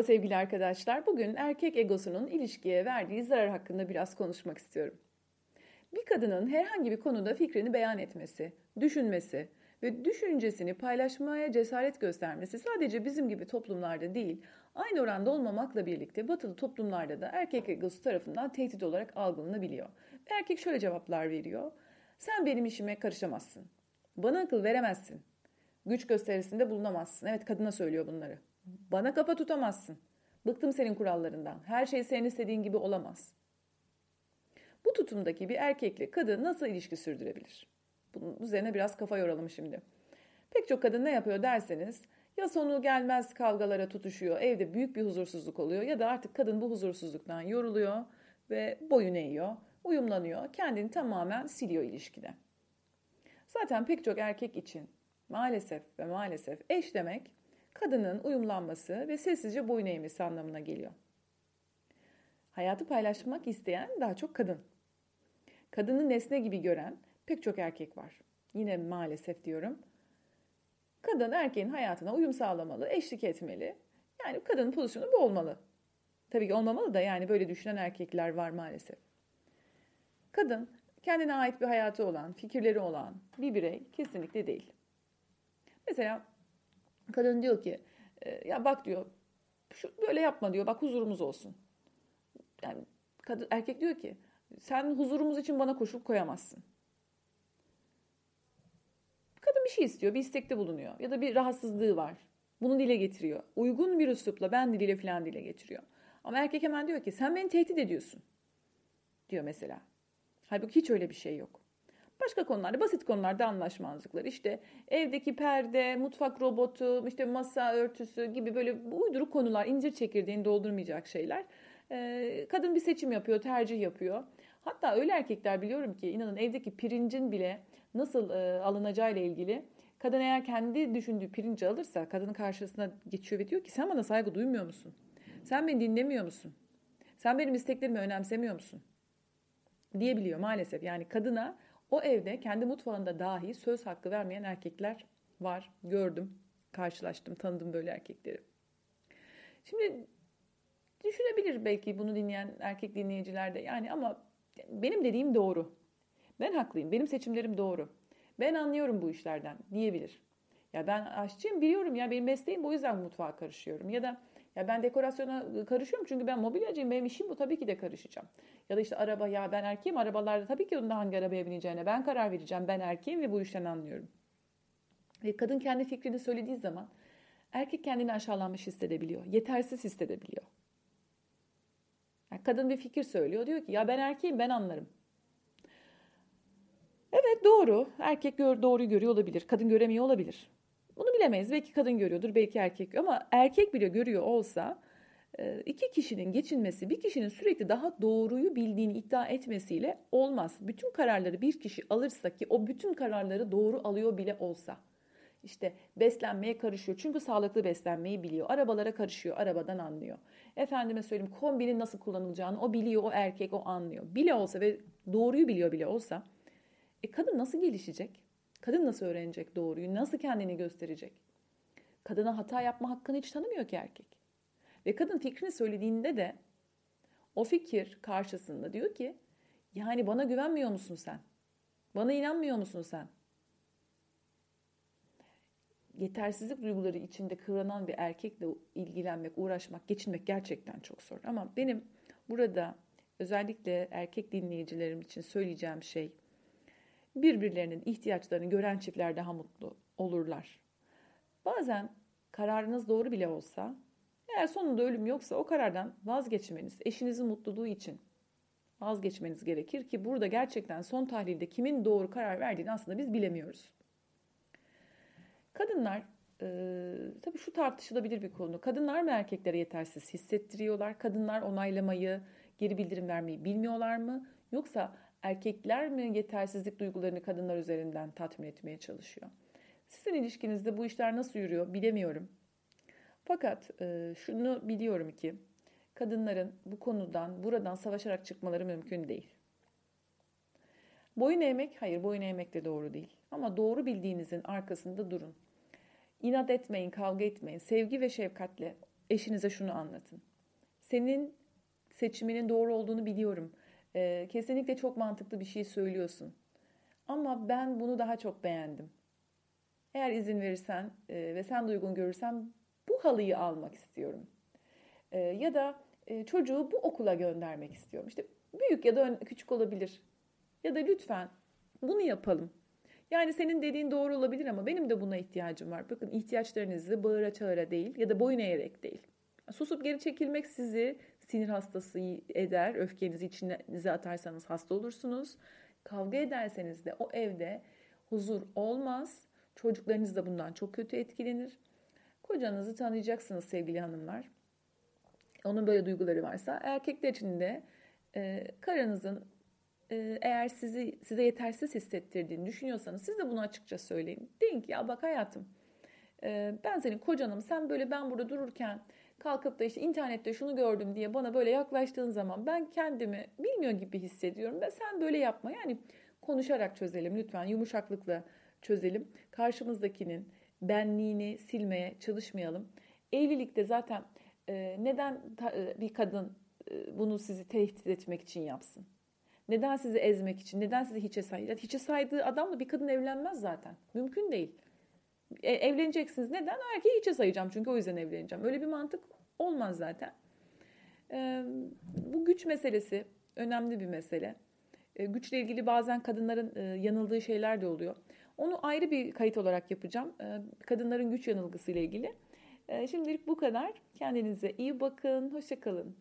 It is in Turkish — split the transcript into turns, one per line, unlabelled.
Merhaba sevgili arkadaşlar. Bugün erkek egosunun ilişkiye verdiği zarar hakkında biraz konuşmak istiyorum. Bir kadının herhangi bir konuda fikrini beyan etmesi, düşünmesi ve düşüncesini paylaşmaya cesaret göstermesi sadece bizim gibi toplumlarda değil, aynı oranda olmamakla birlikte batılı toplumlarda da erkek egosu tarafından tehdit olarak algılanabiliyor. Erkek şöyle cevaplar veriyor. Sen benim işime karışamazsın. Bana akıl veremezsin. Güç gösterisinde bulunamazsın. Evet kadına söylüyor bunları. Bana kafa tutamazsın. Bıktım senin kurallarından. Her şey senin istediğin gibi olamaz. Bu tutumdaki bir erkekle kadın nasıl ilişki sürdürebilir? Bunun üzerine biraz kafa yoralım şimdi. Pek çok kadın ne yapıyor derseniz ya sonu gelmez kavgalara tutuşuyor, evde büyük bir huzursuzluk oluyor ya da artık kadın bu huzursuzluktan yoruluyor ve boyun eğiyor, uyumlanıyor, kendini tamamen siliyor ilişkide. Zaten pek çok erkek için maalesef ve maalesef eş demek kadının uyumlanması ve sessizce boyun eğmesi anlamına geliyor. Hayatı paylaşmak isteyen daha çok kadın. Kadını nesne gibi gören pek çok erkek var. Yine maalesef diyorum. Kadın erkeğin hayatına uyum sağlamalı, eşlik etmeli. Yani kadının pozisyonu bu olmalı. Tabii ki olmamalı da yani böyle düşünen erkekler var maalesef. Kadın kendine ait bir hayatı olan, fikirleri olan bir birey kesinlikle değil. Mesela kadın diyor ki e, ya bak diyor şu böyle yapma diyor bak huzurumuz olsun. Yani kadın erkek diyor ki sen huzurumuz için bana koşup koyamazsın. Kadın bir şey istiyor, bir istekte bulunuyor ya da bir rahatsızlığı var. Bunu dile getiriyor. Uygun bir üslupla ben diliyle falan dile getiriyor. Ama erkek hemen diyor ki sen beni tehdit ediyorsun. Diyor mesela. Halbuki hiç öyle bir şey yok. Başka konularda, basit konularda anlaşmazlıklar. İşte evdeki perde, mutfak robotu, işte masa örtüsü gibi böyle uyduruk konular, incir çekirdeğini doldurmayacak şeyler. Ee, kadın bir seçim yapıyor, tercih yapıyor. Hatta öyle erkekler biliyorum ki inanın evdeki pirincin bile nasıl e, alınacağıyla ilgili kadın eğer kendi düşündüğü pirinci alırsa kadının karşısına geçiyor ve diyor ki sen bana saygı duymuyor musun? Sen beni dinlemiyor musun? Sen benim isteklerimi önemsemiyor musun? Diyebiliyor maalesef. Yani kadına o evde kendi mutfağında dahi söz hakkı vermeyen erkekler var. Gördüm, karşılaştım, tanıdım böyle erkekleri. Şimdi düşünebilir belki bunu dinleyen erkek dinleyiciler de yani ama benim dediğim doğru. Ben haklıyım, benim seçimlerim doğru. Ben anlıyorum bu işlerden diyebilir. Ya ben aşçıyım biliyorum ya benim mesleğim bu yüzden mutfağa karışıyorum. Ya da ya ben dekorasyona karışıyorum çünkü ben mobilyacıyım benim işim bu tabii ki de karışacağım. Ya da işte araba ya ben erkeğim arabalarda tabii ki onda hangi arabaya bineceğine ben karar vereceğim. Ben erkeğim ve bu işten anlıyorum. Ve kadın kendi fikrini söylediği zaman erkek kendini aşağılanmış hissedebiliyor. Yetersiz hissedebiliyor. Yani kadın bir fikir söylüyor. Diyor ki ya ben erkeğim ben anlarım. Doğru. Erkek gör, doğruyu görüyor olabilir. Kadın göremiyor olabilir. Bunu bilemeyiz. Belki kadın görüyordur, belki erkek. Ama erkek bile görüyor olsa e, iki kişinin geçinmesi, bir kişinin sürekli daha doğruyu bildiğini iddia etmesiyle olmaz. Bütün kararları bir kişi alırsa ki o bütün kararları doğru alıyor bile olsa. İşte beslenmeye karışıyor. Çünkü sağlıklı beslenmeyi biliyor. Arabalara karışıyor. Arabadan anlıyor. Efendime söyleyeyim kombinin nasıl kullanılacağını o biliyor. O erkek o anlıyor. Bile olsa ve doğruyu biliyor bile olsa. E kadın nasıl gelişecek? Kadın nasıl öğrenecek doğruyu? Nasıl kendini gösterecek? Kadına hata yapma hakkını hiç tanımıyor ki erkek. Ve kadın fikrini söylediğinde de o fikir karşısında diyor ki yani bana güvenmiyor musun sen? Bana inanmıyor musun sen? Yetersizlik duyguları içinde kıvranan bir erkekle ilgilenmek, uğraşmak, geçinmek gerçekten çok zor. Ama benim burada özellikle erkek dinleyicilerim için söyleyeceğim şey birbirlerinin ihtiyaçlarını gören çiftler daha mutlu olurlar. Bazen kararınız doğru bile olsa, eğer sonunda ölüm yoksa o karardan vazgeçmeniz, eşinizin mutluluğu için vazgeçmeniz gerekir ki burada gerçekten son tahlilde kimin doğru karar verdiğini aslında biz bilemiyoruz. Kadınlar, e, tabii şu tartışılabilir bir konu. Kadınlar mı erkeklere yetersiz hissettiriyorlar? Kadınlar onaylamayı, geri bildirim vermeyi bilmiyorlar mı? Yoksa erkekler mi yetersizlik duygularını kadınlar üzerinden tatmin etmeye çalışıyor? Sizin ilişkinizde bu işler nasıl yürüyor bilemiyorum. Fakat e, şunu biliyorum ki kadınların bu konudan, buradan savaşarak çıkmaları mümkün değil. Boyun eğmek, hayır boyun eğmek de doğru değil. Ama doğru bildiğinizin arkasında durun. İnat etmeyin, kavga etmeyin. Sevgi ve şefkatle eşinize şunu anlatın. Senin seçiminin doğru olduğunu biliyorum. Ee, kesinlikle çok mantıklı bir şey söylüyorsun. Ama ben bunu daha çok beğendim. Eğer izin verirsen e, ve sen de uygun görürsen bu halıyı almak istiyorum. E, ya da e, çocuğu bu okula göndermek istiyorum. İşte büyük ya da küçük olabilir. Ya da lütfen bunu yapalım. Yani senin dediğin doğru olabilir ama benim de buna ihtiyacım var. Bakın ihtiyaçlarınızı bağıra çağıra değil ya da boyun eğerek değil. Susup geri çekilmek sizi sinir hastası eder. Öfkenizi içinize atarsanız hasta olursunuz. Kavga ederseniz de o evde huzur olmaz. Çocuklarınız da bundan çok kötü etkilenir. Kocanızı tanıyacaksınız sevgili hanımlar. Onun böyle duyguları varsa erkekler için de e, karınızın e, eğer sizi size yetersiz hissettirdiğini düşünüyorsanız siz de bunu açıkça söyleyin. Deyin ki ya bak hayatım e, ben senin kocanım sen böyle ben burada dururken kalkıp da işte internette şunu gördüm diye bana böyle yaklaştığın zaman ben kendimi bilmiyor gibi hissediyorum ve sen böyle yapma. Yani konuşarak çözelim lütfen yumuşaklıkla çözelim. Karşımızdakinin benliğini silmeye çalışmayalım. Evlilikte zaten e, neden e, bir kadın e, bunu sizi tehdit etmek için yapsın? Neden sizi ezmek için? Neden sizi hiçe saydı? Hiçe saydığı adamla bir kadın evlenmez zaten. Mümkün değil. E, evleneceksiniz. Neden? Erkeği hiçe sayacağım çünkü o yüzden evleneceğim. Öyle bir mantık olmaz zaten. E, bu güç meselesi önemli bir mesele. E, güçle ilgili bazen kadınların e, yanıldığı şeyler de oluyor. Onu ayrı bir kayıt olarak yapacağım. E, kadınların güç yanılgısı ile ilgili. E, şimdilik bu kadar. Kendinize iyi bakın. Hoşçakalın.